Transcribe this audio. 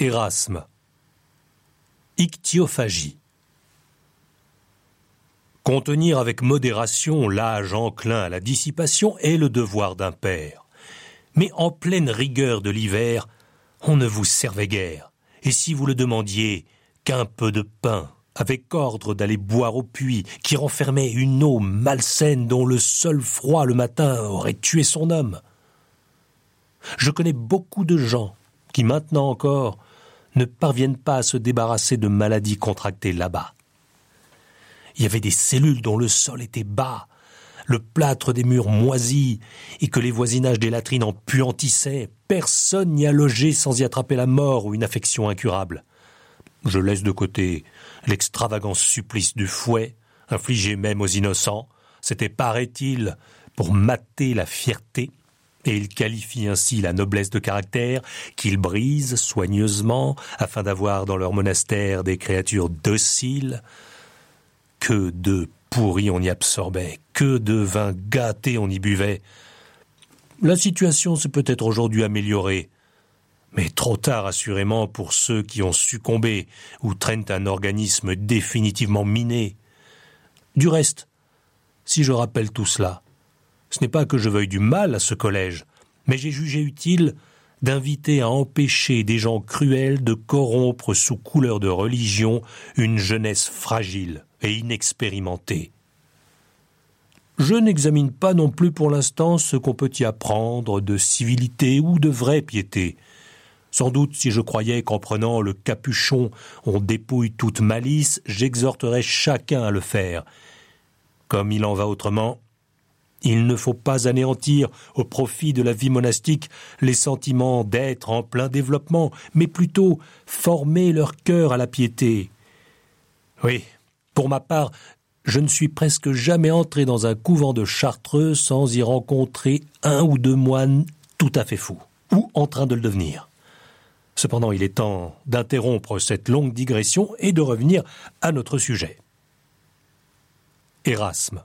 Erasme. Ictiophagie. Contenir avec modération l'âge enclin à la dissipation est le devoir d'un père. Mais en pleine rigueur de l'hiver, on ne vous servait guère. Et si vous le demandiez, qu'un peu de pain, avec ordre d'aller boire au puits, qui renfermait une eau malsaine dont le seul froid le matin aurait tué son homme. Je connais beaucoup de gens qui maintenant encore ne parviennent pas à se débarrasser de maladies contractées là-bas. Il y avait des cellules dont le sol était bas, le plâtre des murs moisi, et que les voisinages des latrines en puantissaient. Personne n'y a logé sans y attraper la mort ou une affection incurable. Je laisse de côté l'extravagant supplice du fouet, infligé même aux innocents. C'était, paraît-il, pour mater la fierté et il qualifie ainsi la noblesse de caractère qu'ils brisent soigneusement afin d'avoir dans leur monastère des créatures dociles. Que de pourris on y absorbait, que de vin gâté on y buvait. La situation s'est peut-être aujourd'hui améliorée, mais trop tard assurément pour ceux qui ont succombé ou traînent un organisme définitivement miné. Du reste, si je rappelle tout cela, ce n'est pas que je veuille du mal à ce collège, mais j'ai jugé utile d'inviter à empêcher des gens cruels de corrompre sous couleur de religion une jeunesse fragile et inexpérimentée. Je n'examine pas non plus pour l'instant ce qu'on peut y apprendre de civilité ou de vraie piété. Sans doute, si je croyais qu'en prenant le capuchon on dépouille toute malice, j'exhorterais chacun à le faire. Comme il en va autrement, il ne faut pas anéantir au profit de la vie monastique les sentiments d'être en plein développement, mais plutôt former leur cœur à la piété. Oui, pour ma part, je ne suis presque jamais entré dans un couvent de Chartreux sans y rencontrer un ou deux moines tout à fait fous, ou en train de le devenir. Cependant, il est temps d'interrompre cette longue digression et de revenir à notre sujet. Erasme.